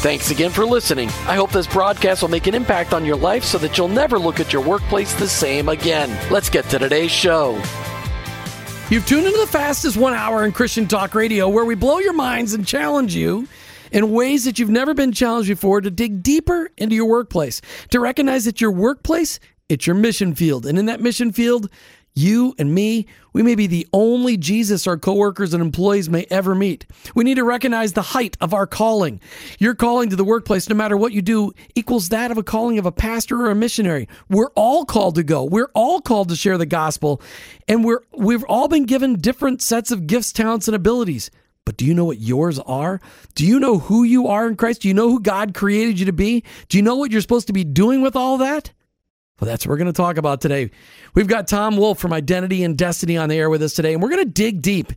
Thanks again for listening. I hope this broadcast will make an impact on your life so that you'll never look at your workplace the same again. Let's get to today's show. You've tuned into the fastest one hour in Christian Talk Radio, where we blow your minds and challenge you in ways that you've never been challenged before to dig deeper into your workplace, to recognize that your workplace, it's your mission field. And in that mission field, you and me, we may be the only Jesus our coworkers and employees may ever meet. We need to recognize the height of our calling. Your calling to the workplace, no matter what you do, equals that of a calling of a pastor or a missionary. We're all called to go. We're all called to share the gospel, and we're we've all been given different sets of gifts, talents, and abilities. But do you know what yours are? Do you know who you are in Christ? Do you know who God created you to be? Do you know what you're supposed to be doing with all that? Well, that's what we're going to talk about today. We've got Tom Wolf from Identity and Destiny on the air with us today, and we're going to dig deep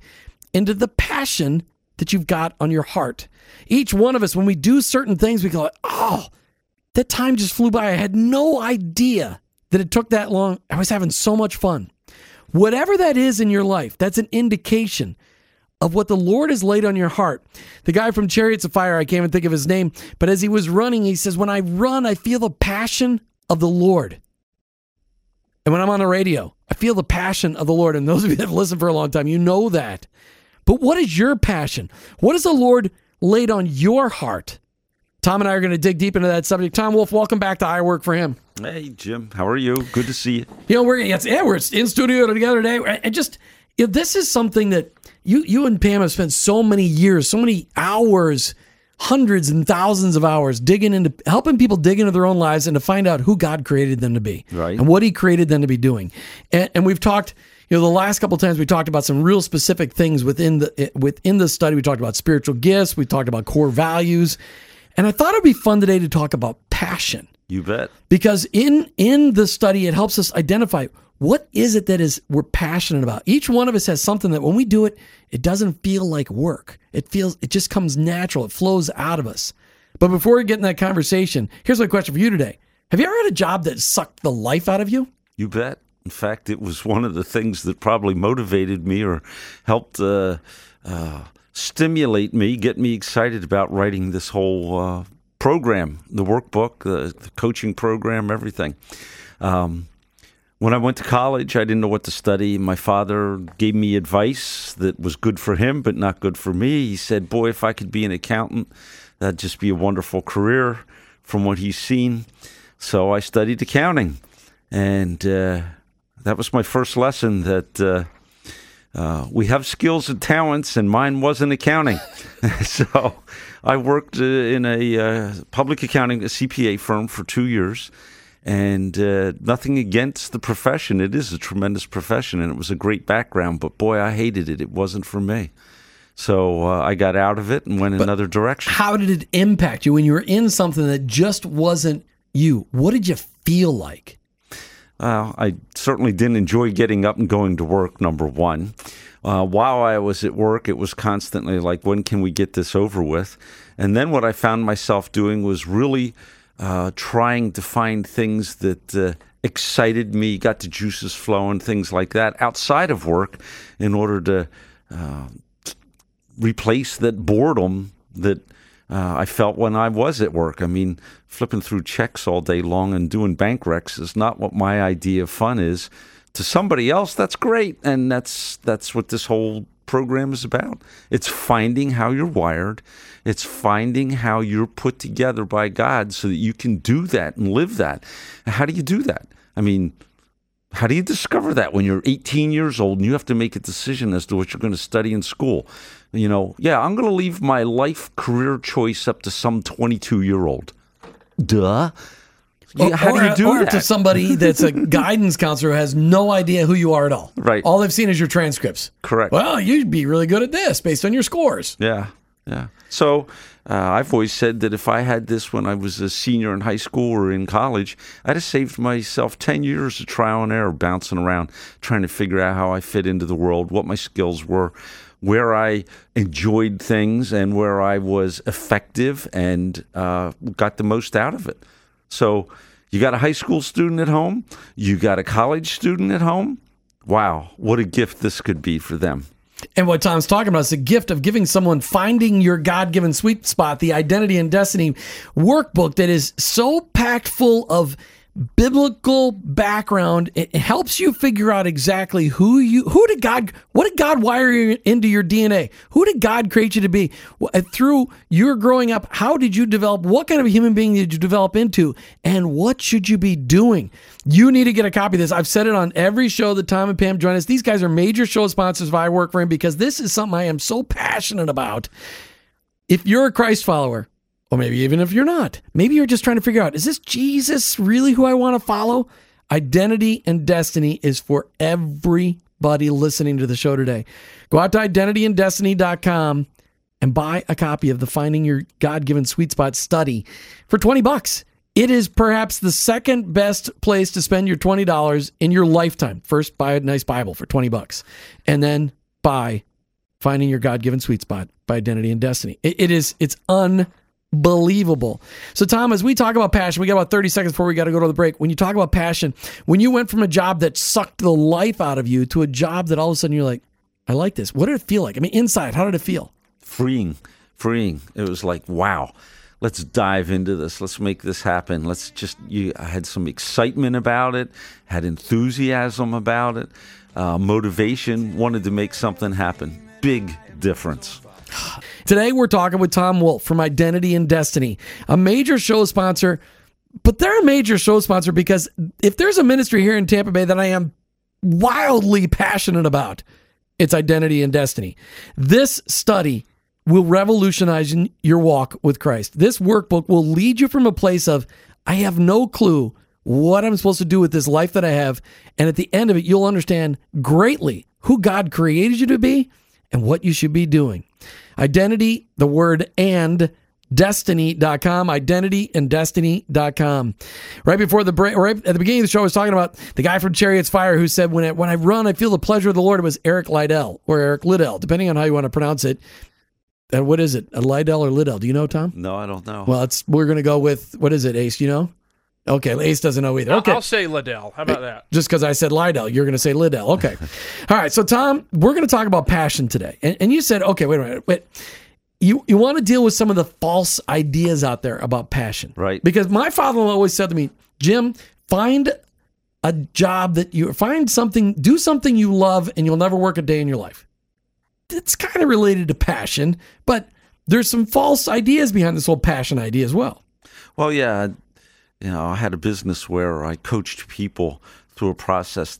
into the passion that you've got on your heart. Each one of us, when we do certain things, we go, oh, that time just flew by. I had no idea that it took that long. I was having so much fun. Whatever that is in your life, that's an indication of what the Lord has laid on your heart. The guy from Chariots of Fire, I can't even think of his name, but as he was running, he says, When I run, I feel the passion of the Lord. And when I'm on the radio, I feel the passion of the Lord. And those of you that have listened for a long time, you know that. But what is your passion? What has the Lord laid on your heart? Tom and I are going to dig deep into that subject. Tom Wolf, welcome back to I Work for Him. Hey, Jim. How are you? Good to see you. You know, we're yeah, we're in studio together today. And just you know, this is something that you you and Pam have spent so many years, so many hours hundreds and thousands of hours digging into helping people dig into their own lives and to find out who God created them to be right. and what He created them to be doing. And, and we've talked, you know, the last couple times we talked about some real specific things within the eh, within the study. We talked about spiritual gifts. We talked about core values, and I thought it'd be fun today to talk about passion. You bet. Because in in the study, it helps us identify what is it that is we're passionate about? Each one of us has something that when we do it, it doesn't feel like work. It feels it just comes natural. It flows out of us. But before we get in that conversation, here's my question for you today. Have you ever had a job that sucked the life out of you? You bet. In fact, it was one of the things that probably motivated me or helped uh, uh, stimulate me, get me excited about writing this whole uh, program, the workbook, the, the, coaching program, everything. Um, when I went to college, I didn't know what to study. My father gave me advice that was good for him, but not good for me. He said, Boy, if I could be an accountant, that'd just be a wonderful career from what he's seen. So I studied accounting. And uh, that was my first lesson that uh, uh, we have skills and talents, and mine wasn't accounting. so I worked uh, in a uh, public accounting, a CPA firm for two years and uh, nothing against the profession. It is a tremendous profession, and it was a great background. But boy, I hated it. It wasn't for me. So uh, I got out of it and went but another direction. How did it impact you when you were in something that just wasn't you? What did you feel like? Well, I certainly didn't enjoy getting up and going to work. Number one. Uh, while I was at work, it was constantly like, when can we get this over with? And then what I found myself doing was really uh, trying to find things that uh, excited me, got the juices flowing, things like that outside of work in order to uh, replace that boredom that uh, I felt when I was at work. I mean, flipping through checks all day long and doing bank recs is not what my idea of fun is. To somebody else, that's great, and that's that's what this whole program is about. It's finding how you're wired. It's finding how you're put together by God so that you can do that and live that. How do you do that? I mean, How do you discover that when you're 18 years old and you have to make a decision as to what you're going to study in school? You know, yeah, I'm going to leave my life career choice up to some 22 year old. Duh. Yeah, how do you do or that? to somebody that's a guidance counselor who has no idea who you are at all. Right. All they've seen is your transcripts. Correct. Well, you'd be really good at this based on your scores. Yeah, yeah. So uh, I've always said that if I had this when I was a senior in high school or in college, I'd have saved myself 10 years of trial and error bouncing around, trying to figure out how I fit into the world, what my skills were, where I enjoyed things, and where I was effective and uh, got the most out of it. So you got a high school student at home, you got a college student at home. Wow, what a gift this could be for them. And what Tom's talking about is the gift of giving someone finding your God given sweet spot, the identity and destiny workbook that is so packed full of biblical background. It helps you figure out exactly who you, who did God, what did God wire you into your DNA? Who did God create you to be? Uh, through your growing up, how did you develop? What kind of a human being did you develop into? And what should you be doing? You need to get a copy of this. I've said it on every show that Tom and Pam join us. These guys are major show sponsors of I Work for Him because this is something I am so passionate about. If you're a Christ follower, or maybe even if you're not, maybe you're just trying to figure out is this Jesus really who I want to follow? Identity and destiny is for everybody listening to the show today. Go out to identityanddestiny.com and buy a copy of the Finding Your God Given Sweet Spot study for 20 bucks. It is perhaps the second best place to spend your $20 in your lifetime. First, buy a nice Bible for 20 bucks, and then buy Finding Your God Given Sweet Spot by Identity and Destiny. It, it is, it's unbelievable. So, Tom, as we talk about passion, we got about 30 seconds before we got to go to the break. When you talk about passion, when you went from a job that sucked the life out of you to a job that all of a sudden you're like, I like this. What did it feel like? I mean, inside, how did it feel? freeing, freeing. It was like, wow, let's dive into this. Let's make this happen. Let's just, you, I had some excitement about it, had enthusiasm about it, uh, motivation, wanted to make something happen. Big difference. Today, we're talking with Tom Wolf from Identity and Destiny, a major show sponsor. But they're a major show sponsor because if there's a ministry here in Tampa Bay that I am wildly passionate about, it's Identity and Destiny. This study will revolutionize your walk with Christ. This workbook will lead you from a place of, I have no clue what I'm supposed to do with this life that I have. And at the end of it, you'll understand greatly who God created you to be and what you should be doing. Identity, the word and destiny.com identity and destiny.com right before the break right at the beginning of the show i was talking about the guy from chariots fire who said when I, when I run i feel the pleasure of the lord. It was eric liddell or eric liddell depending on how you want to pronounce it. And what is it? A liddell or liddell? Do you know tom? No, I don't know. well it's we're gonna go with what is it ace? You know okay ace doesn't know either okay I'll say Liddell. How about that? just because I said Liddell, you're going to say Liddell. Okay. All right. So, Tom, we're going to talk about passion today. And, and you said, okay, wait a minute. Wait. You, you want to deal with some of the false ideas out there about passion. Right. Because my father-in-law always said to me, Jim, find a job that you find something, do something you love, and you'll never work a day in your life. It's kind of related to passion, but there's some false ideas behind this whole passion idea as well. Well, yeah, you know, I had a business where I coached people through a process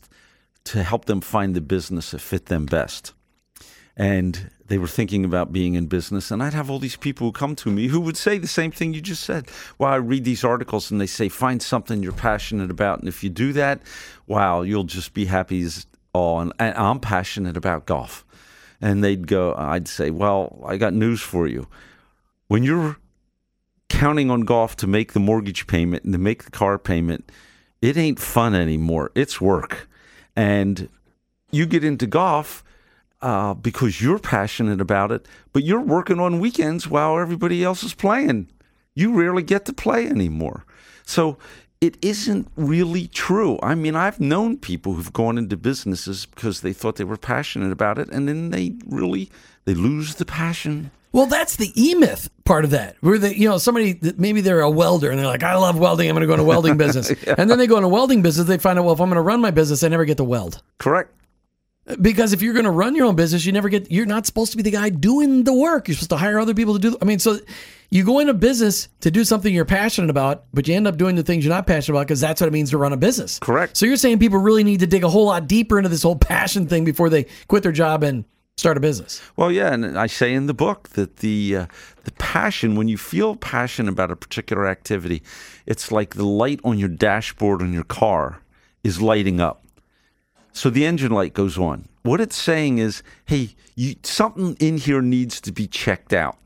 to help them find the business that fit them best. And they were thinking about being in business, and I'd have all these people who come to me who would say the same thing you just said. Well, I read these articles and they say, find something you're passionate about. And if you do that, wow, you'll just be happy as all. And, I'm passionate about golf. And they'd go, I'd say, well, I got news for you. When you're counting on golf to make the mortgage payment and to make the car payment, it ain't fun anymore. It's work. And you get into golf uh, because you're passionate about it, but you're working on weekends while everybody else is playing. You rarely get to play anymore. So it isn't really true. I mean, I've known people who've gone into businesses because they thought they were passionate about it, and then they really they lose the passion. Well, that's the e myth part of that. Where they, you know, somebody that maybe they're a welder and they're like, I love welding. I'm going to go into welding business. And then they go into welding business. They find out, well, if I'm going to run my business, I never get to weld. Correct. Because if you're going to run your own business, you never get, you're not supposed to be the guy doing the work. You're supposed to hire other people to do. I mean, so you go into a business to do something you're passionate about, but you end up doing the things you're not passionate about because that's what it means to run a business. Correct. So you're saying people really need to dig a whole lot deeper into this whole passion thing before they quit their job and start a business. Well, yeah, and I say in the book that the uh, the passion, when you feel passion about a particular activity, it's like the light on your dashboard on your car is lighting up. So the engine light goes on. What it's saying is, hey, you, something in here needs to be checked out.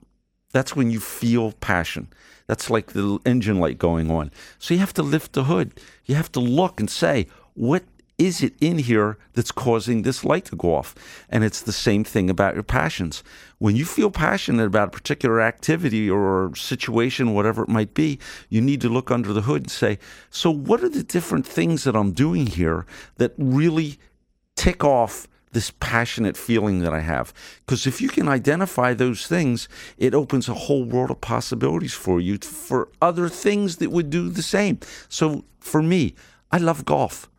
That's when you feel passion. That's like the engine light going on. So you have to lift the hood. You have to look and say, what is it in here that's causing this light to go off? And it's the same thing about your passions. When you feel passionate about a particular activity or situation, whatever it might be, you need to look under the hood and say, so what are the different things that I'm doing here that really tick off this passionate feeling that I have. Because if you can identify those things, it opens a whole world of possibilities for you for other things that would do the same. So for me, I love golf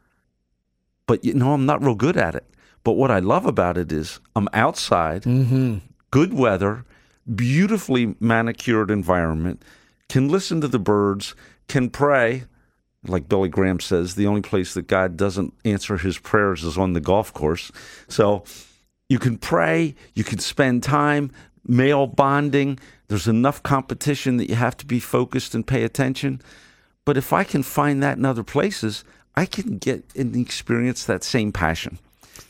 but you know, I'm not real good at it. But what I love about it is I'm outside, mm-hmm. good weather, beautifully manicured environment, can listen to the birds, can pray. Like Billy Graham says, the only place that God doesn't answer his prayers is on the golf course. So you can pray, you can spend time, male bonding. There's enough competition that you have to be focused and pay attention. But if I can find that in other places, I can get and experience that same passion.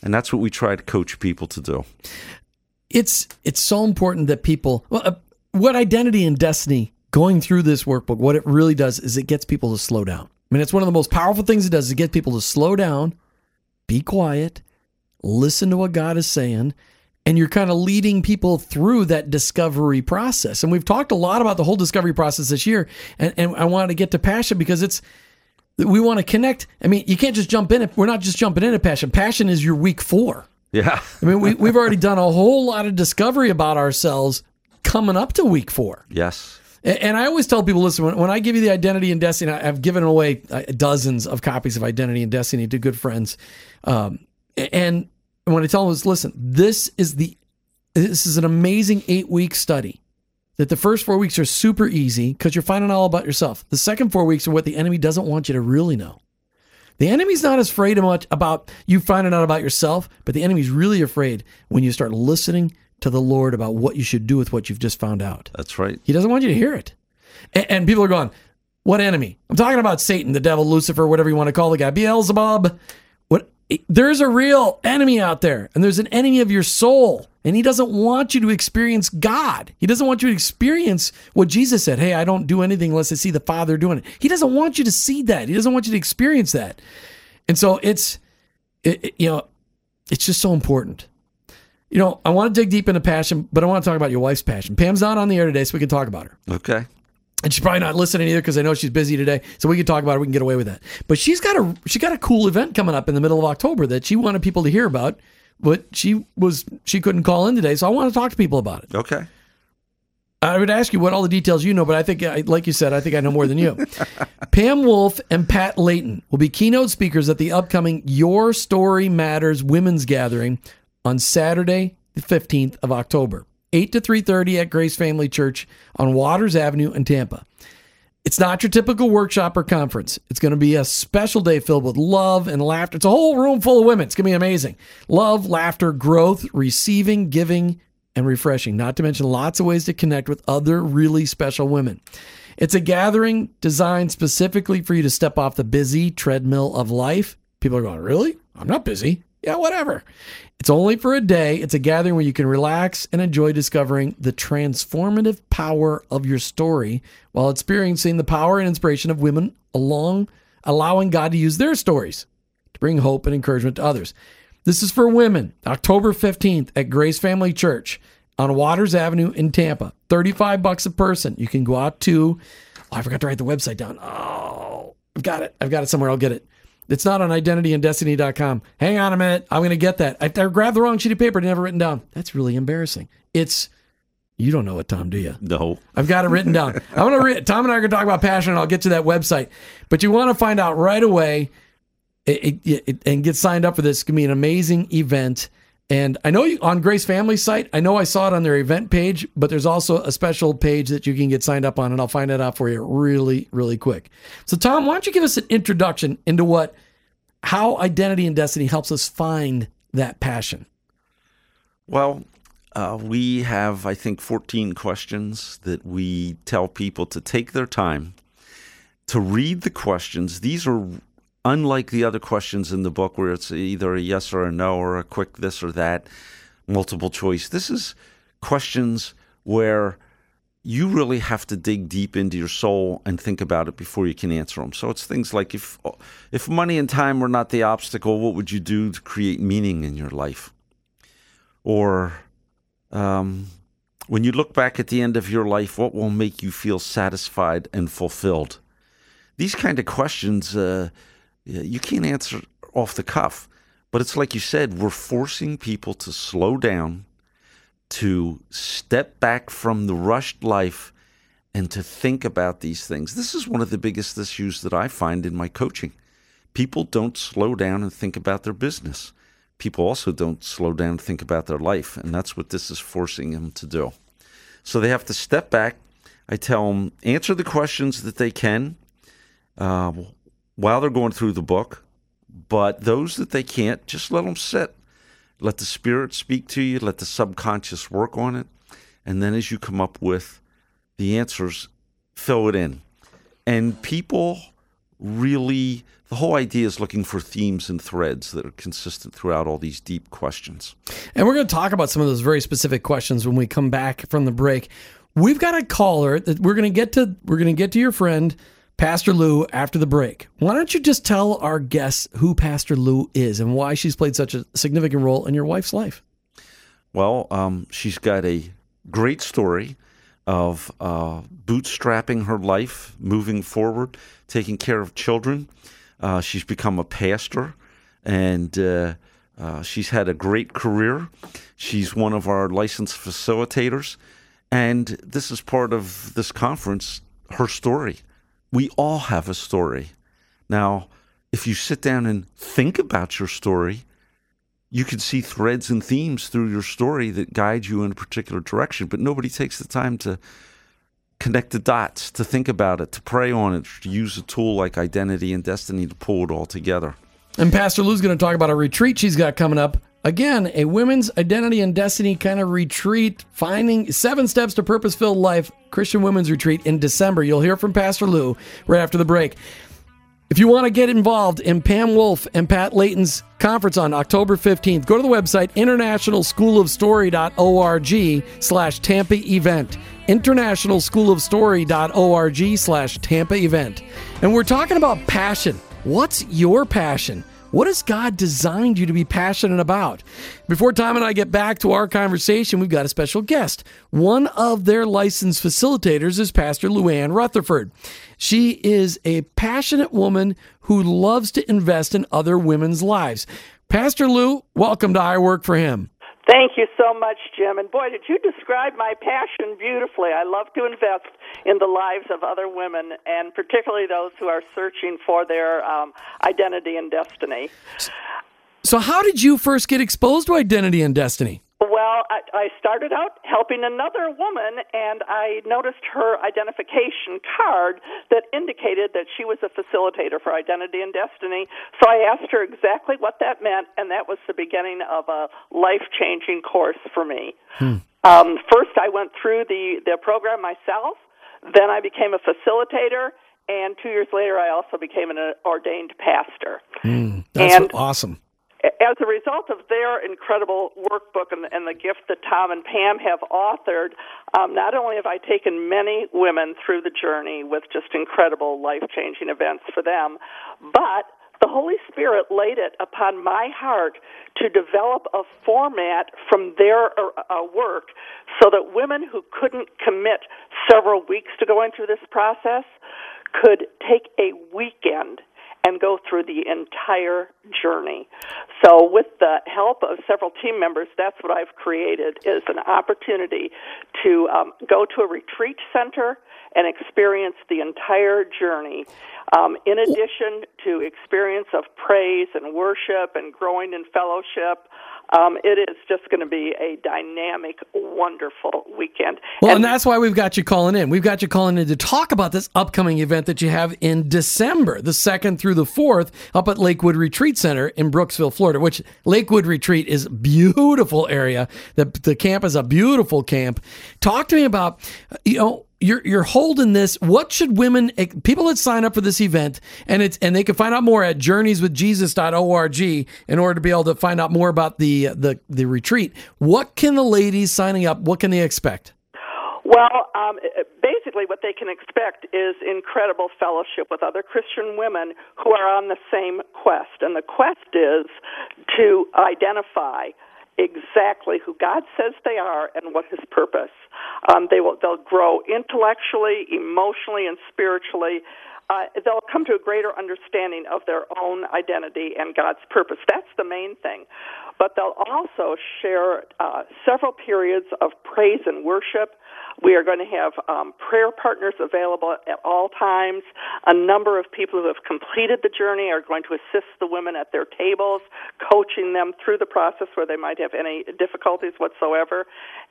And that's what we try to coach people to do. It's it's so important that people well uh, what identity and destiny going through this workbook what it really does is it gets people to slow down. I mean it's one of the most powerful things it does is it gets people to slow down, be quiet, listen to what God is saying and you're kind of leading people through that discovery process. And we've talked a lot about the whole discovery process this year and, and I wanted to get to passion because it's we want to connect. I mean, you can't just jump in. We're not just jumping into passion. Passion is your week four. Yeah. I mean, we, we've already done a whole lot of discovery about ourselves coming up to week four. Yes. And, and I always tell people listen, when, when, I give you the Identity and Destiny, I've given away uh, dozens of copies of Identity and Destiny to good friends. Um, and when I tell them, listen, this is the this is an amazing eight week study that the first four weeks are super easy because you're finding out all about yourself. The second four weeks are what the enemy doesn't want you to really know. The enemy's not as afraid much about you finding out about yourself, but the enemy's really afraid when you start listening to the Lord about what you should do with what you've just found out. That's right. He doesn't want you to hear it. And, and people are going, What enemy? I'm talking about Satan, the devil, Lucifer, whatever you want to call the guy, Beelzebub. What? There's a real enemy out there, and there's an enemy of your soul. And he doesn't want you to experience God. He doesn't want you to experience what Jesus said. Hey, I don't do anything unless I see the Father doing it. He doesn't want you to see that. He doesn't want you to experience that. And so it's, it, it, you know, it's just so important. You know, I want to dig deep into passion, but I want to talk about your wife's passion. Pam's not on the air today, so we can talk about her. Okay. And she's probably not listening either because I know she's busy today. So we can talk about it. We can get away with that. But she's got a she got a cool event coming up in the middle of October that she wanted people to hear about but she was she couldn't call in today, so I want to talk to people about it. Okay. I would ask you what all the details you know, but I think, like you said, I think I know more than you. Pam Wolf and Pat Layton will be keynote speakers at the upcoming Your Story Matters Women's Gathering on Saturday, the 15th of October, 8 to 3.30 at Grace Family Church on Waters Avenue in Tampa. It's not your typical workshop or conference. It's going to be a special day filled with love and laughter. It's a whole room full of women. It's going to be amazing. Love, laughter, growth, receiving, giving, and refreshing. Not to mention lots of ways to connect with other really special women. It's a gathering designed specifically for you to step off the busy treadmill of life. People are going, Really? I'm not busy. Yeah, whatever. It's only for a day. It's a gathering where you can relax and enjoy discovering the transformative power of your story while experiencing the power and inspiration of women along allowing God to use their stories to bring hope and encouragement to others. This is for women, October 15th at Grace Family Church on Waters Avenue in Tampa. 35 bucks a person. You can go out to Oh, I forgot to write the website down. Oh, I've got it. I've got it somewhere. I'll get it. It's not on identityanddestiny.com. Hang on a minute. I'm going to get that. I, I grabbed the wrong sheet of paper never written down. That's really embarrassing. It's, you don't know it, Tom, do you? No. I've got it written down. I'm going to read Tom and I are going to talk about passion and I'll get to that website. But you want to find out right away it, it, it, and get signed up for this. It's going to be an amazing event. And I know you, on Grace Family site, I know I saw it on their event page, but there's also a special page that you can get signed up on, and I'll find that out for you really, really quick. So, Tom, why don't you give us an introduction into what how identity and destiny helps us find that passion? Well, uh, we have, I think, 14 questions that we tell people to take their time to read the questions. These are unlike the other questions in the book where it's either a yes or a no or a quick this or that, multiple choice. This is questions where you really have to dig deep into your soul and think about it before you can answer them. So it's things like if if money and time were not the obstacle, what would you do to create meaning in your life? Or um, when you look back at the end of your life, what will make you feel satisfied and fulfilled? These kind of questions uh, you can't answer off the cuff. But it's like you said, we're forcing people to slow down, to step back from the rushed life, and to think about these things. This is one of the biggest issues that I find in my coaching. People don't slow down and think about their business. People also don't slow down and think about their life. And that's what this is forcing them to do. So they have to step back. I tell them, answer the questions that they can. Uh, while they're going through the book, but those that they can't, just let them sit. Let the spirit speak to you, let the subconscious work on it, and then as you come up with the answers, fill it in. And people really, the whole idea is looking for themes and threads that are consistent throughout all these deep questions. And we're going to talk about some of those very specific questions when we come back from the break. We've got a caller that we're going to get to. We're going to get to your friend Pastor Lou after the break. Why don't you just tell our guests who Pastor Lou is and why she's played such a significant role in your wife's life? Well, um, she's got a great story of uh, bootstrapping her life, moving forward, taking care of children. Uh, she's become a pastor and uh, uh she's had a great career. She's one of our licensed facilitators. And this is part of this conference, her story we all have a story. Now, if you sit down and think about your story, you can see threads and themes through your story that guide you in a particular direction, but nobody takes the time to connect the dots, to think about it, to pray on it, to use a tool like identity and destiny to pull it all together. And Pastor Lou's going to talk about a retreat she's got coming up Again, a women's identity and destiny kind of retreat, finding seven steps to purpose filled life, Christian women's retreat in December. You'll hear from Pastor Lou right after the break. If you want to get involved in Pam Wolf and Pat Layton's conference on October 15th, go to the website internationalschoolofstory.org slash Tampa event. internationalschoolofstory.org slash Tampa event. And we're talking about passion. What's your passion? What has God designed you to be passionate about? Before Tom and I get back to our conversation, we've got a special guest. One of their licensed facilitators is Pastor Luann Rutherford. She is a passionate woman who loves to invest in other women's lives. Pastor Lou, welcome to I Work for Him. Thank you so much, Jim. And boy, did you describe my passion beautifully. I love to invest in the lives of other women, and particularly those who are searching for their um, identity and destiny. So, how did you first get exposed to identity and destiny? Well, I, I started out helping another woman, and I noticed her identification card that indicated that she was a facilitator for Identity and Destiny. So I asked her exactly what that meant, and that was the beginning of a life changing course for me. Hmm. Um, first, I went through the, the program myself, then I became a facilitator, and two years later, I also became an ordained pastor. Hmm. that's and, awesome as a result of their incredible workbook and, and, the gift that Tom and Pam have authored, um, not only have I taken many women through the journey with just incredible life changing events for them, but the Holy Spirit laid it upon my heart to develop a format from their uh, uh work so that women who couldn't commit several weeks to going through this process could take a weekend and go through the entire journey. So, with the help of several team members, that's what I've created is an opportunity to um, go to a retreat center and experience the entire journey. Um, in addition to experience of praise and worship and growing in fellowship, um, it is just going to be a dynamic, wonderful weekend. Well, and, and, that's why we've got you calling in. We've got you calling in to talk about this upcoming event that you have in December, the 2nd through the 4th, up at Lakewood Retreat Center in Brooksville, Florida, which Lakewood Retreat is beautiful area. The, the camp is a beautiful camp. Talk to me about, you know, you're you're holding this. What should women people that sign up for this event and it's and they can find out more at journeyswithjesus.org in order to be able to find out more about the the the retreat. What can the ladies signing up? What can they expect? Well, um, basically, what they can expect is incredible fellowship with other Christian women who are on the same quest, and the quest is to identify exactly who God says they are and what His purpose. Um, they will they'll grow intellectually, emotionally, and spiritually. Uh, they'll come to a greater understanding of their own identity and God's purpose. That's the main thing. But they'll also share uh, several periods of praise and worship we are going to have um, prayer partners available at all times. A number of people who have completed the journey are going to assist the women at their tables, coaching them through the process where they might have any difficulties whatsoever.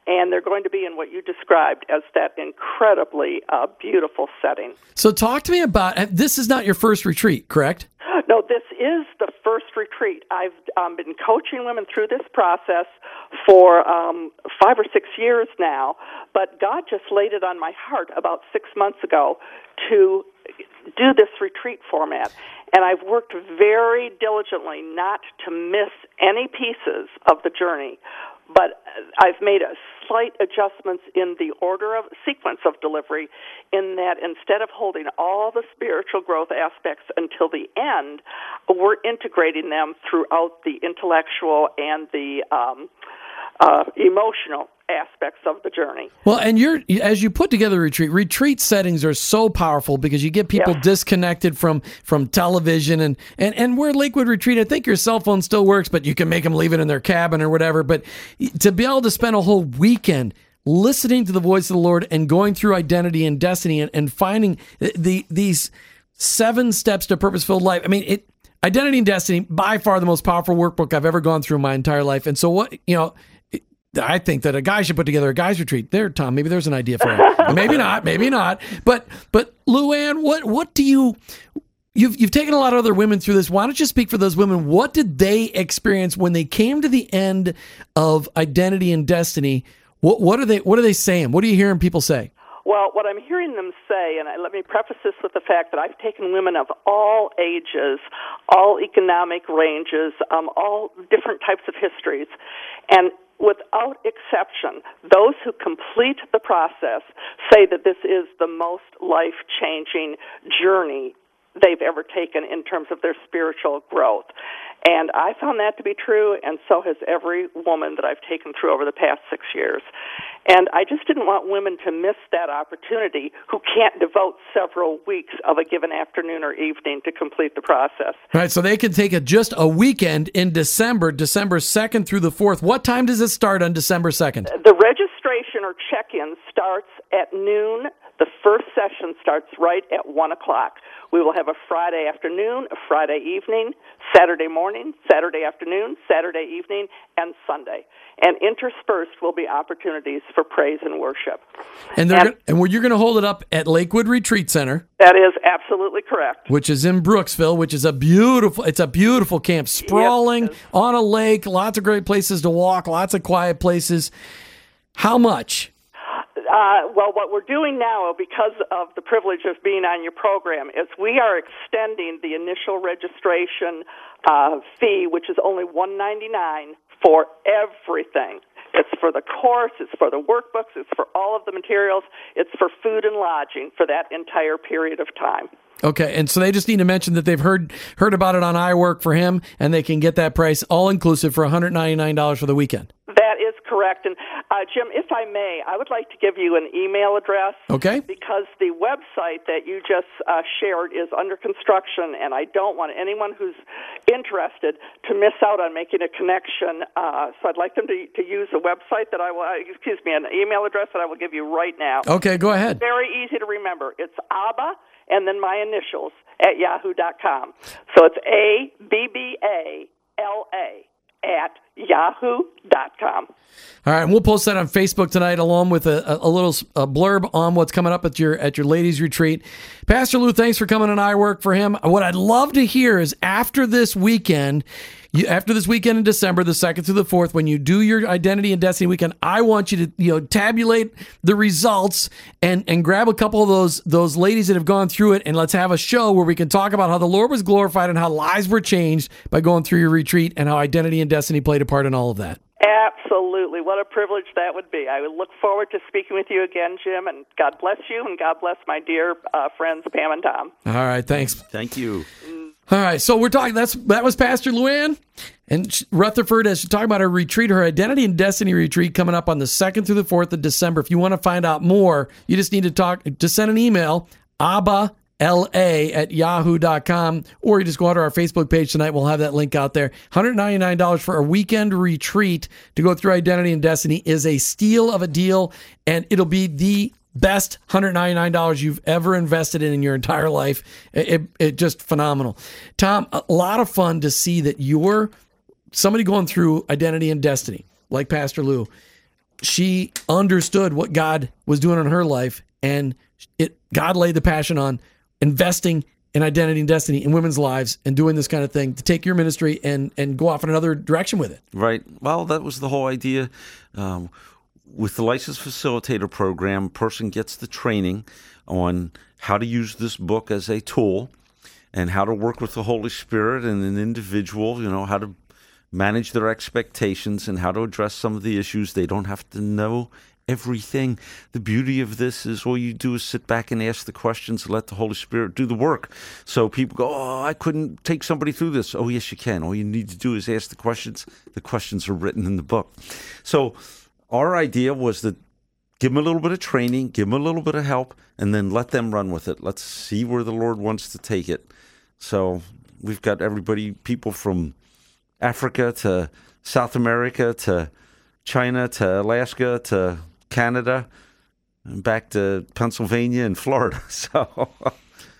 And they're going to be in what you described as that incredibly uh, beautiful setting. So, talk to me about this is not your first retreat, correct? No, this is the first retreat. I've um, been coaching women through this process for um, five or six years now, but God just laid it on my heart about six months ago to do this retreat format. And I've worked very diligently not to miss any pieces of the journey but I've made a slight adjustments in the order of sequence of delivery in that instead of holding all the spiritual growth aspects until the end, we're integrating them throughout the intellectual and the um, uh, emotional aspects of the journey. Well, and you're as you put together retreat, retreat settings are so powerful because you get people disconnected from from television and and and where Lakewood Retreat, I think your cell phone still works, but you can make them leave it in their cabin or whatever. But to be able to spend a whole weekend listening to the voice of the Lord and going through identity and destiny and, and finding the these seven steps to purpose filled life. I mean, it Identity and Destiny, by far the most powerful workbook I've ever gone through in my entire life. And so, what, you know, I think that a guy should put together a guys retreat. There, Tom. Maybe there's an idea for it. maybe not. Maybe not. But but Luann, what what do you? You've you've taken a lot of other women through this. Why don't you speak for those women? What did they experience when they came to the end of identity and destiny? What what are they what are they saying? What are you hearing people say? Well, what I'm hearing them say, and I, let me preface this with the fact that I've taken women of all ages, all economic ranges, um, all different types of histories, and without exception, those who complete the process say that this is the most life changing journey they've ever taken in terms of their spiritual growth. And I found that to be true, and so has every woman that I've taken through over the past six years. And I just didn't want women to miss that opportunity who can't devote several weeks of a given afternoon or evening to complete the process. Right, so they can take a, just a weekend in December, December 2nd through the 4th. What time does it start on December 2nd? The registration or check in starts at noon. The first session starts right at 1 o'clock. We will have a Friday afternoon, a Friday evening, Saturday morning, Saturday afternoon, Saturday evening, and Sunday. And interspersed will be opportunities for praise and worship. And, and, gonna, and you're going to hold it up at Lakewood Retreat Center. That is absolutely correct. Which is in Brooksville, which is a beautiful. It's a beautiful camp, sprawling yes, on a lake. Lots of great places to walk. Lots of quiet places. How much? Uh, well, what we're doing now, because of the privilege of being on your program, is we are extending the initial registration uh, fee, which is only one ninety nine for everything. It's for the course, it's for the workbooks, it's for all of the materials, it's for food and lodging for that entire period of time. Okay, and so they just need to mention that they've heard heard about it on iWork for him, and they can get that price all inclusive for one hundred ninety nine dollars for the weekend. That is correct. And uh, Jim, if I may, I would like to give you an email address. Okay. Because the website that you just uh, shared is under construction, and I don't want anyone who's interested to miss out on making a connection. Uh, so I'd like them to, to use a website that I will, uh, excuse me, an email address that I will give you right now. Okay, go ahead. Very easy to remember. It's ABBA and then my initials at yahoo.com. So it's A B B A L A at yahoo.com. All right, and we'll post that on Facebook tonight, along with a, a little a blurb on what's coming up at your at your ladies' retreat. Pastor Lou, thanks for coming and I work for him. What I'd love to hear is after this weekend, you, after this weekend in December, the second through the fourth, when you do your identity and destiny weekend, I want you to you know tabulate the results and and grab a couple of those those ladies that have gone through it, and let's have a show where we can talk about how the Lord was glorified and how lives were changed by going through your retreat, and how identity and destiny played a part in all of that. Absolutely. What a privilege that would be. I look forward to speaking with you again, Jim, and God bless you, and God bless my dear uh, friends, Pam and Tom. All right, thanks. Thank you. All right, so we're talking. That's that was Pastor Luann and Rutherford as she's talking about her retreat, her identity and destiny retreat coming up on the second through the fourth of December. If you want to find out more, you just need to talk. Just send an email, abba la at yahoo.com or you just go out to our facebook page tonight we'll have that link out there $199 for a weekend retreat to go through identity and destiny is a steal of a deal and it'll be the best $199 you've ever invested in in your entire life. It, it, it, just phenomenal. Tom, a lot of fun to see that you're somebody going through identity and destiny, like Pastor Lou. She understood what God was doing in her life, and it God laid the passion on investing in identity and destiny in women's lives and doing this kind of thing to take your ministry and and go off in another direction with it. Right. Well, that was the whole idea. Um, with the license facilitator program, a person gets the training on how to use this book as a tool and how to work with the Holy Spirit and an individual, you know, how to manage their expectations and how to address some of the issues. They don't have to know everything. The beauty of this is all you do is sit back and ask the questions and let the Holy Spirit do the work. So people go, Oh, I couldn't take somebody through this. Oh, yes, you can. All you need to do is ask the questions. The questions are written in the book. So our idea was that give them a little bit of training, give them a little bit of help, and then let them run with it. Let's see where the Lord wants to take it. So we've got everybody, people from Africa to South America to China to Alaska to Canada and back to Pennsylvania and Florida. So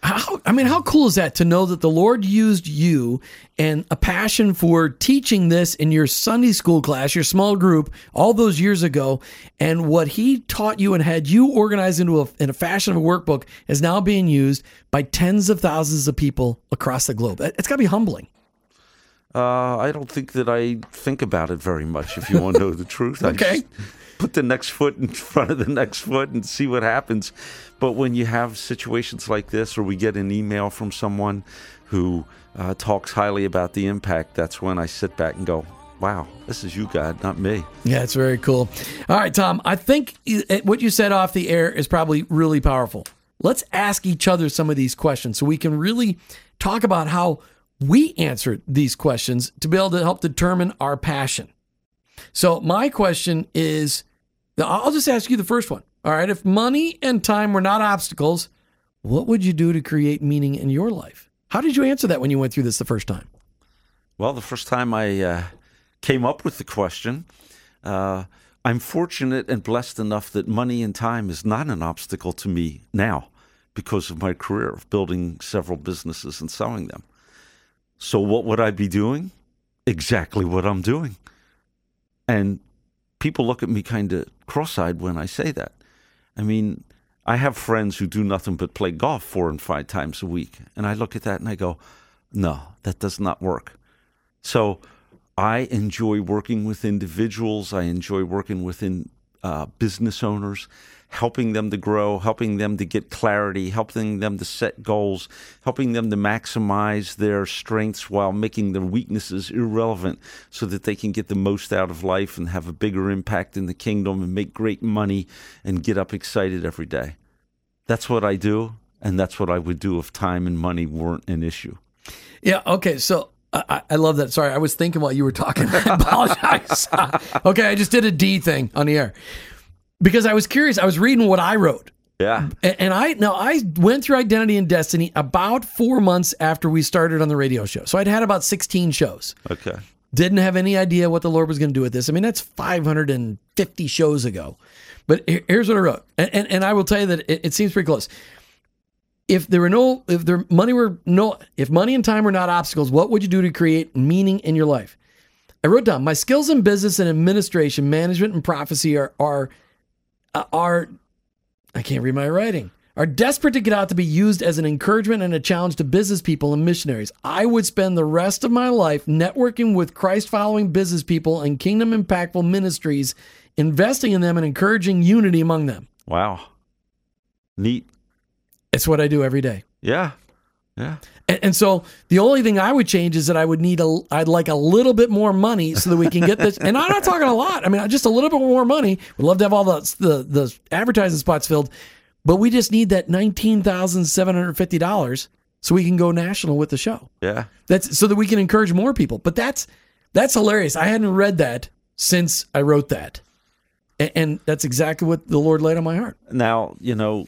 how, I mean, how cool is that to know that the Lord used you and a passion for teaching this in your Sunday school class, your small group, all those years ago, and what He taught you and had you organized into a, in a fashion of a workbook is now being used by tens of thousands of people across the globe. It's got to be humbling. Uh, I don't think that I think about it very much. If you want to know the truth, okay put the next foot in front of the next foot and see what happens. But when you have situations like this, or we get an email from someone who uh, talks highly about the impact, that's when I sit back and go, wow, this is you, God, not me. Yeah, it's very cool. All right, Tom, I think what you said off the air is probably really powerful. Let's ask each other some of these questions so we can really talk about how we answer these questions to be able to help determine our passion. So, my question is I'll just ask you the first one. All right. If money and time were not obstacles, what would you do to create meaning in your life? How did you answer that when you went through this the first time? Well, the first time I uh, came up with the question, uh, I'm fortunate and blessed enough that money and time is not an obstacle to me now because of my career of building several businesses and selling them. So, what would I be doing? Exactly what I'm doing. And people look at me kind of cross eyed when I say that. I mean, I have friends who do nothing but play golf four and five times a week. And I look at that and I go, no, that does not work. So I enjoy working with individuals, I enjoy working within uh, business owners helping them to grow, helping them to get clarity, helping them to set goals, helping them to maximize their strengths while making their weaknesses irrelevant so that they can get the most out of life and have a bigger impact in the kingdom and make great money and get up excited every day. That's what I do, and that's what I would do if time and money weren't an issue. Yeah, okay. So I, love that. Sorry, I was thinking while you were talking. I apologize. okay, I just did a D thing on the air because I was curious. I was reading what I wrote. Yeah. And, and I now I went through Identity and Destiny about four months after we started on the radio show. So I'd had about 16 shows. Okay. Didn't have any idea what the Lord was going to do with this. I mean, that's 550 shows ago. But here's what I wrote, and, and, and I will tell you that it, it seems pretty close. If there were no, if there money were no, if money and time were not obstacles, what would you do to create meaning in your life? I wrote down my skills in business and administration, management and prophecy are are Uh, are I can't read my writing. Are desperate to get out to be used as an encouragement and a challenge to business people and missionaries. I would spend the rest of my life networking with Christ following business people and kingdom impactful ministries, investing in them and encouraging unity among them. Wow. Neat. It's what I do every day. Yeah. Yeah. And, and so the only thing I would change is that I would need a, I'd like a little bit more money so that we can get this. and I'm not talking a lot. I mean, just a little bit more money. We'd love to have all the the, the advertising spots filled, but we just need that nineteen thousand seven hundred fifty dollars so we can go national with the show. Yeah. That's so that we can encourage more people. But that's that's hilarious. I hadn't read that since I wrote that, and, and that's exactly what the Lord laid on my heart. Now, you know,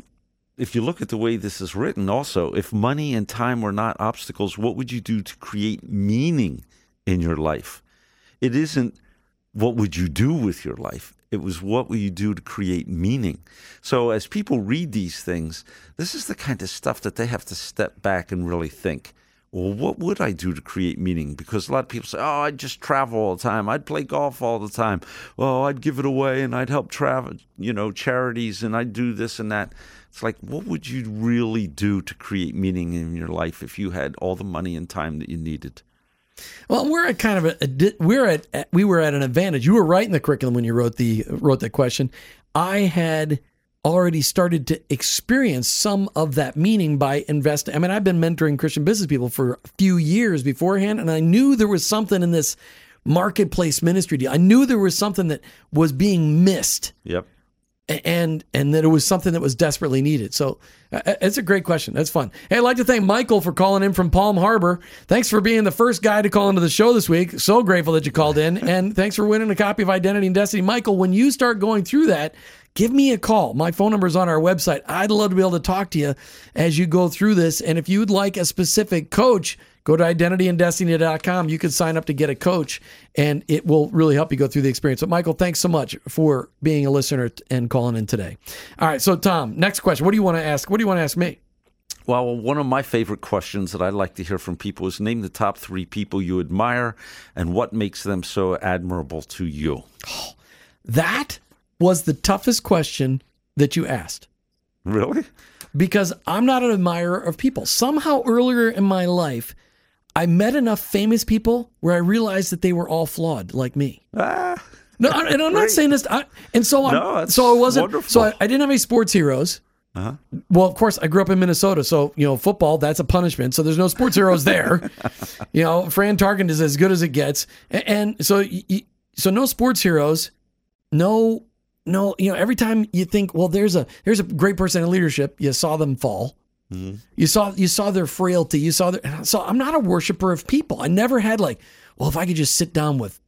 if you look at the way this is written, also, if money and time were not obstacles, what would you do to create meaning in your life? It isn't what would you do with your life? It was what will you do to create meaning? So, as people read these things, this is the kind of stuff that they have to step back and really think. Well, what would I do to create meaning? Because a lot of people say, "Oh, I'd just travel all the time. I'd play golf all the time. Well, I'd give it away and I'd help travel, you know, charities and I'd do this and that." It's like, what would you really do to create meaning in your life if you had all the money and time that you needed? Well, we're at kind of a, we're at, at we were at an advantage. You were right in the curriculum when you wrote the wrote that question. I had already started to experience some of that meaning by investing. I mean, I've been mentoring Christian business people for a few years beforehand, and I knew there was something in this marketplace ministry deal. I knew there was something that was being missed Yep. And and that it was something that was desperately needed. So uh, it's a great question. That's fun. Hey, I'd like to thank Michael for calling in from Palm Harbor. Thanks for being the first guy to call into the show this week. So grateful that you called in, and thanks for winning a copy of Identity and Destiny, Michael. When you start going through that. Give me a call. My phone number is on our website. I'd love to be able to talk to you as you go through this. And if you'd like a specific coach, go to identityanddestiny.com. You can sign up to get a coach, and it will really help you go through the experience. But Michael, thanks so much for being a listener and calling in today. All right, so Tom, next question. What do you want to ask? What do you want to ask me? Well, one of my favorite questions that I like to hear from people is name the top three people you admire and what makes them so admirable to you. That was the toughest question that you asked Really? because I'm not an admirer of people. Somehow earlier in my life, I met enough famous people where I realized that they were all flawed, like me. Ah, No, I- and I'm not saying this. I, and so, I'm, No, that's so I wasn't. wonderful. So I, I didn't have any sports heroes. Uh-huh. Well, of course, I grew up in Minnesota, so you know football that's a punishment. So there's no sports heroes there. you know, Fran Tarkenton is as good as it gets, and, and so so no sports heroes, no no. You know, every time you think, well, there's a there's a great person in leadership, you saw them fall. Mm-hmm. You saw you saw their frailty. You saw their. So I'm not a worshiper of people. I never had like, well, if I could just sit down with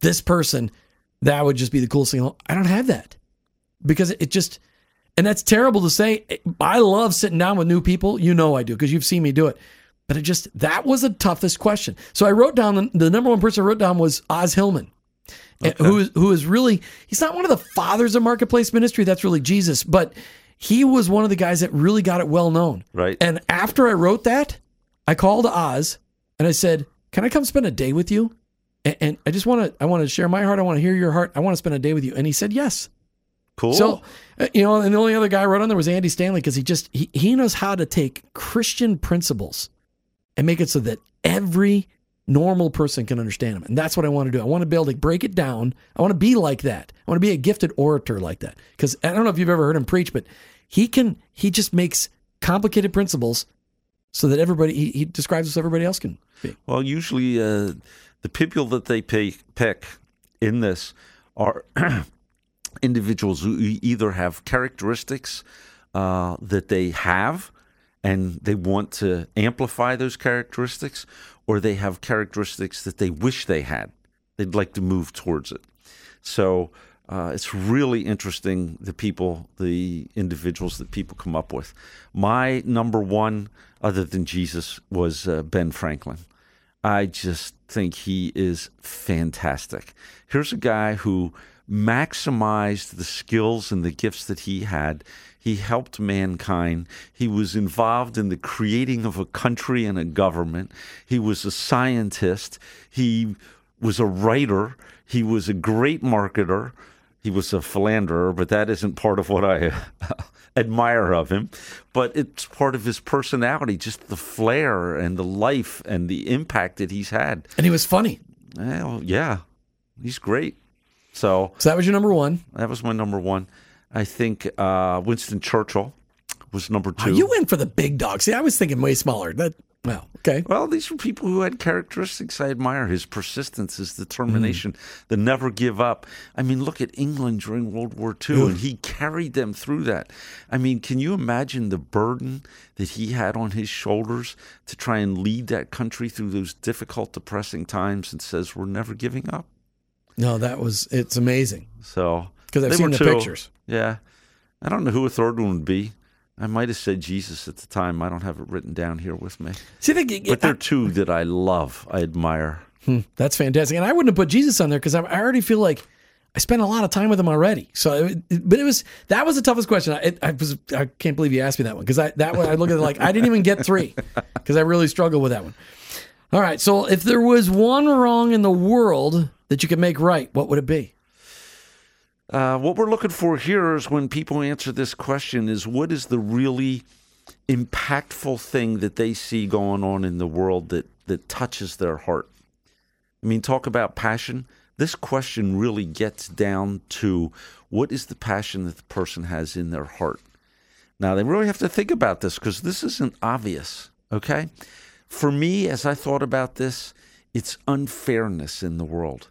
this person, that would just be the coolest thing. I don't have that because it just, and that's terrible to say. I love sitting down with new people. You know I do because you've seen me do it. But it just, that was the toughest question. So I wrote down, the number one person I wrote down was Os Hillman. Eh, Who is who is really he's not one of the fathers of marketplace ministry that's really Jesus but he was one of the guys that really got it well known. Right. and after I wrote that I called Os and I said can I come spend a day with you? And, and I just want to I want to share my heart I want to hear your heart I want to spend a day with you. And he said yes. Cool. so, uh, you know, and the only other guy I wrote on there was Andy Stanley because he just he, he knows how to take Christian principles and make it so that every normal person can understand them. And that's what I want to do. I want to be able to break it down. I want to be like that. I want to be a gifted orator like that. Because I don't know if you've ever heard him preach, but he can he just makes complicated principles so that everybody he, he describes as everybody else can be. Well, usually uh, the people that they pay, pick in this are individuals who either have characteristics uh, that they have and they want to amplify those characteristics, or they have characteristics that they wish they had. They'd like to move towards it. So uh, it's really interesting the people, the individuals that people come up with. My number one, other than Jesus, was uh, Ben Franklin. I just think he is fantastic. Here's a guy who maximized the skills and the gifts that he had. He helped mankind. He was involved in the creating of a country and a government. He was a scientist. He was a writer. He was a great marketer. He was a philanderer, but that isn't part of what I admire of him. But it's part of his personality, just the flair and the life and the impact that he's had. And he was funny. Well, yeah, he's great. So, so that was your number one. That was my number one. I think uh, Winston Churchill was number two. Oh, you went for the big dog. See, I was thinking way smaller. That well, okay. Well, these were people who had characteristics I admire his persistence, his determination, mm. the never give up. I mean, look at England during World War II, and he carried them through that. I mean, can you imagine the burden that he had on his shoulders to try and lead that country through those difficult, depressing times and says, We're never giving up? No, that was, it's amazing. So, because I've seen the two. pictures. Yeah. I don't know who a third one would be. I might have said Jesus at the time. I don't have it written down here with me. See, they, but there are two that I love, I admire. Hmm, that's fantastic. And I wouldn't have put Jesus on there because I already feel like I spent a lot of time with him already. So, it, but it was that was the toughest question. I, I was I can't believe you asked me that one because I that one I look at it like I didn't even get three because I really struggled with that one. All right, so if there was one wrong in the world that you could make right, what would it be? Uh, what we're looking for here is when people answer this question is what is the really impactful thing that they see going on in the world that, that touches their heart? I mean, talk about passion. This question really gets down to what is the passion that the person has in their heart. Now, they really have to think about this because this isn't obvious, okay? For me, as I thought about this, it's unfairness in the world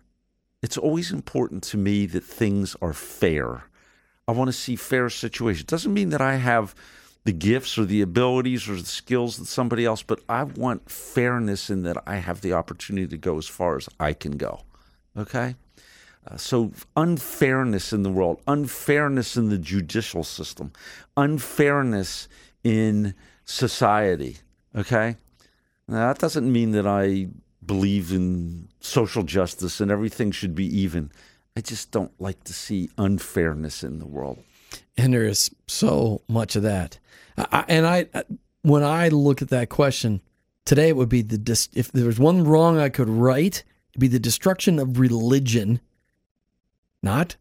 it's always important to me that things are fair. I want to see fair situations. Doesn't mean that I have the gifts or the abilities or the skills that somebody else, but I want fairness in that I have the opportunity to go as far as I can go. Okay? Uh, so, unfairness in the world, unfairness in the judicial system, unfairness in society. Okay? Now, that doesn't mean that I believe in social justice and everything should be even. I just don't like to see unfairness in the world. And there is so much of that. I, and I, when I look at that question today, it would be the dis, if there was one wrong I could write, it'd be the destruction of religion, not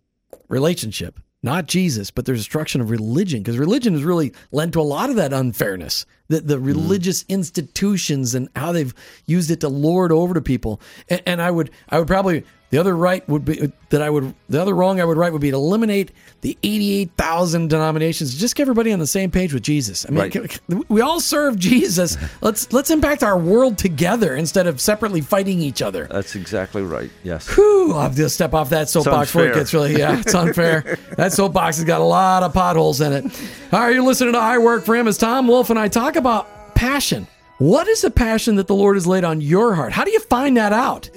relationship not Jesus, but the destruction of religion because religion has really led to a lot of that unfairness. The, the mm-hmm. religious mm. institutions and how they've used it to lord over to people. And, and I would, I would probably the other right would be that I would the other wrong I would write would be to eliminate the 88,000 denominations. Just get everybody on the same page with Jesus. I mean, right. we all serve Jesus. Let's let's impact our world together instead of separately fighting each other. That's exactly right. Yes. Whew, I'll just step off that soapbox before it gets really yeah, it's unfair. that soapbox has got a lot of potholes in it. All right, you're listening to I Work for Him as Tom Wolf and I talk about passion. What is the passion that the Lord has laid on your heart? How do you find that out?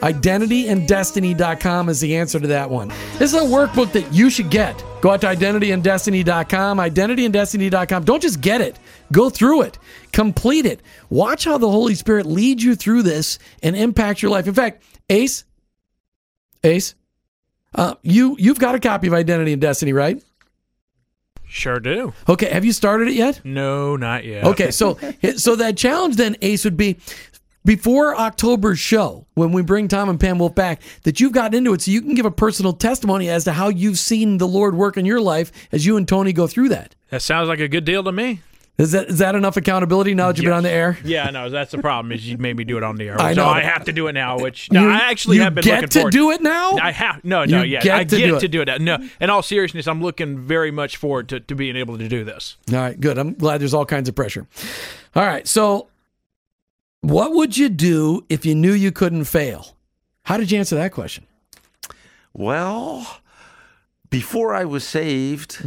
IdentityAndDestiny.com is the answer to that one. This is a workbook that you should get. Go out to IdentityAndDestiny.com, IdentityAndDestiny.com. Don't just get it, go through it, complete it. Watch how the Holy Spirit leads you through this and impact your life. In fact, Ace, Ace, uh, you you've got a copy of Identity and Destiny, right? Sure do. Okay, have you started it yet? No, not yet. Okay, so so that challenge then, Ace, would be before October's show, when we bring Tom and Pam Wolf back, that you've gotten into it so you can give a personal testimony as to how you've seen the Lord work in your life as you and Tony go through that. That sounds like a good deal to me. Is that is that enough accountability now that you've yes. been on the air? Yeah, no, that's the problem. Is you made me do it on the air, I know. so I have to do it now. Which no, you, I actually have been get looking to do it now. I have no, no, yeah, I get do to do it. Now. No, in all seriousness, I'm looking very much forward to, to being able to do this. All right, good. I'm glad there's all kinds of pressure. All right, so what would you do if you knew you couldn't fail? How did you answer that question? Well, before I was saved,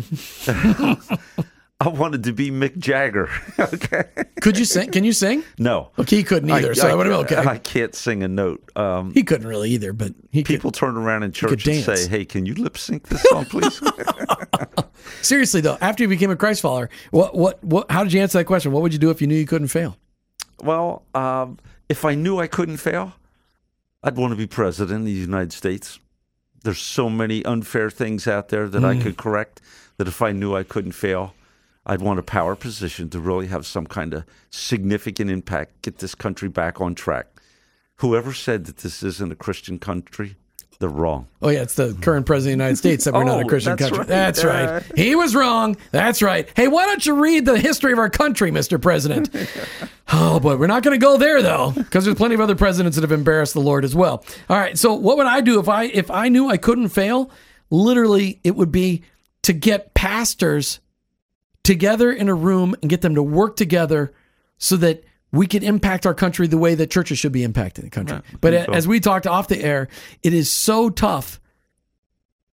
I wanted to be Mick Jagger. okay. Could you sing? Can you sing? No. Okay, he couldn't either. I, so I, I okay. I can't sing a note. Um, he couldn't really either, but people could, turn around in church and say, "Hey, can you lip sync this song, please?" Seriously though, after you became a Christ follower, what, what, what? How did you answer that question? What would you do if you knew you couldn't fail? Well, um, if I knew I couldn't fail, I'd want to be president of the United States. There's so many unfair things out there that mm. I could correct. That if I knew I couldn't fail, I'd want a power position to really have some kind of significant impact, get this country back on track. Whoever said that this isn't a Christian country, they're wrong. Oh yeah, it's the current president of the United States that we're oh, not a oh, Christian that's country. Right. That's right. He was wrong. That's right. Hey, why don't you read the history of our country, Mr. President? oh boy, we're not going to go there though, because there's plenty of other presidents that have embarrassed the Lord as well. All right, so what would I do if I if I knew I couldn't fail? Literally, it would be to get pastors together in a room and get them to work together so that we can impact our country the way that churches should be impacting the country. Right. But as we talked off the air, it is so tough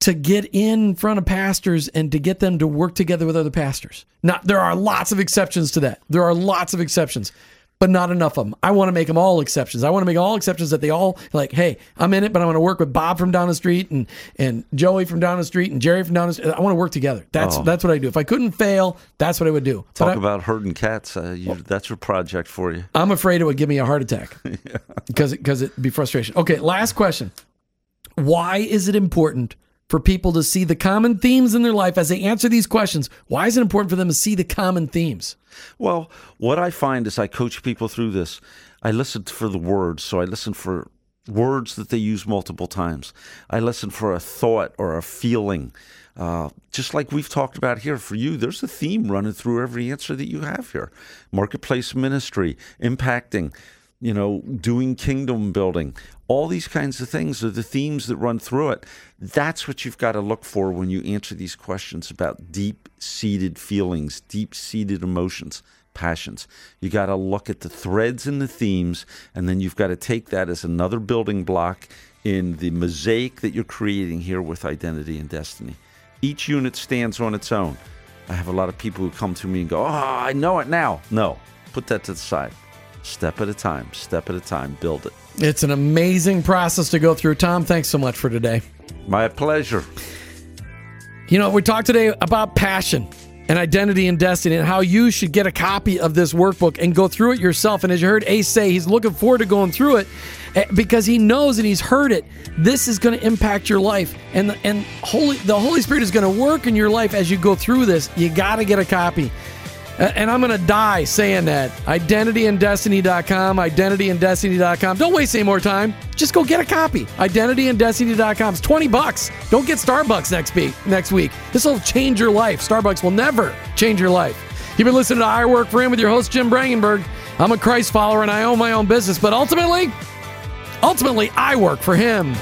to get in front of pastors and to get them to work together with other pastors. Now, there are lots of exceptions to that. There are lots of exceptions but not enough of them. I want to make them all exceptions. I want to make all exceptions that they all like, hey, I'm in it, but I want to work with Bob from down the street and and Joey from down the street and Jerry from down the street. I want to work together. That's oh. that's what I do. If I couldn't fail, that's what I would do. Talk but about I, herding cats. Uh, you, that's your project for you. I'm afraid it would give me a heart attack yeah. because because it'd be frustration. Okay, last question. Why is it important for people to see the common themes in their life as they answer these questions. Why is it important for them to see the common themes? Well, what I find is I coach people through this. I listen for the words, so I listen for words that they use multiple times. I listen for a thought or a feeling. Uh, just like we've talked about here for you, there's a theme running through every answer that you have here marketplace ministry, impacting, you know, doing kingdom building. All these kinds of things are the themes that run through it. That's what you've got to look for when you answer these questions about deep seated feelings, deep seated emotions, passions. You got to look at the threads and the themes, and then you've got to take that as another building block in the mosaic that you're creating here with identity and destiny. Each unit stands on its own. I have a lot of people who come to me and go, Oh, I know it now. No, put that to the side. Step at a time, step at a time, build it. It's an amazing process to go through. Tom, thanks so much for today. My pleasure. You know, we talked today about passion and identity and destiny and how you should get a copy of this workbook and go through it yourself. And as you heard Ace say, he's looking forward to going through it eh, because he knows and he's heard it. This is going to impact your life, and the, and holy the Holy Spirit is going to work in your life as you go through this. You got to get a copy. And I'm going to die saying that. IdentityAndDestiny.com, IdentityAndDestiny.com. Don't waste any more time. Just go get a copy. IdentityAndDestiny.com. It's 20 bucks. Don't get Starbucks next week. Next week. This will change your life. Starbucks will never change your life. You've been listening to I Work for Him with your host, Jim Brangenberg. I'm a Christ follower and I own my own business, but ultimately, ultimately, I work for Him.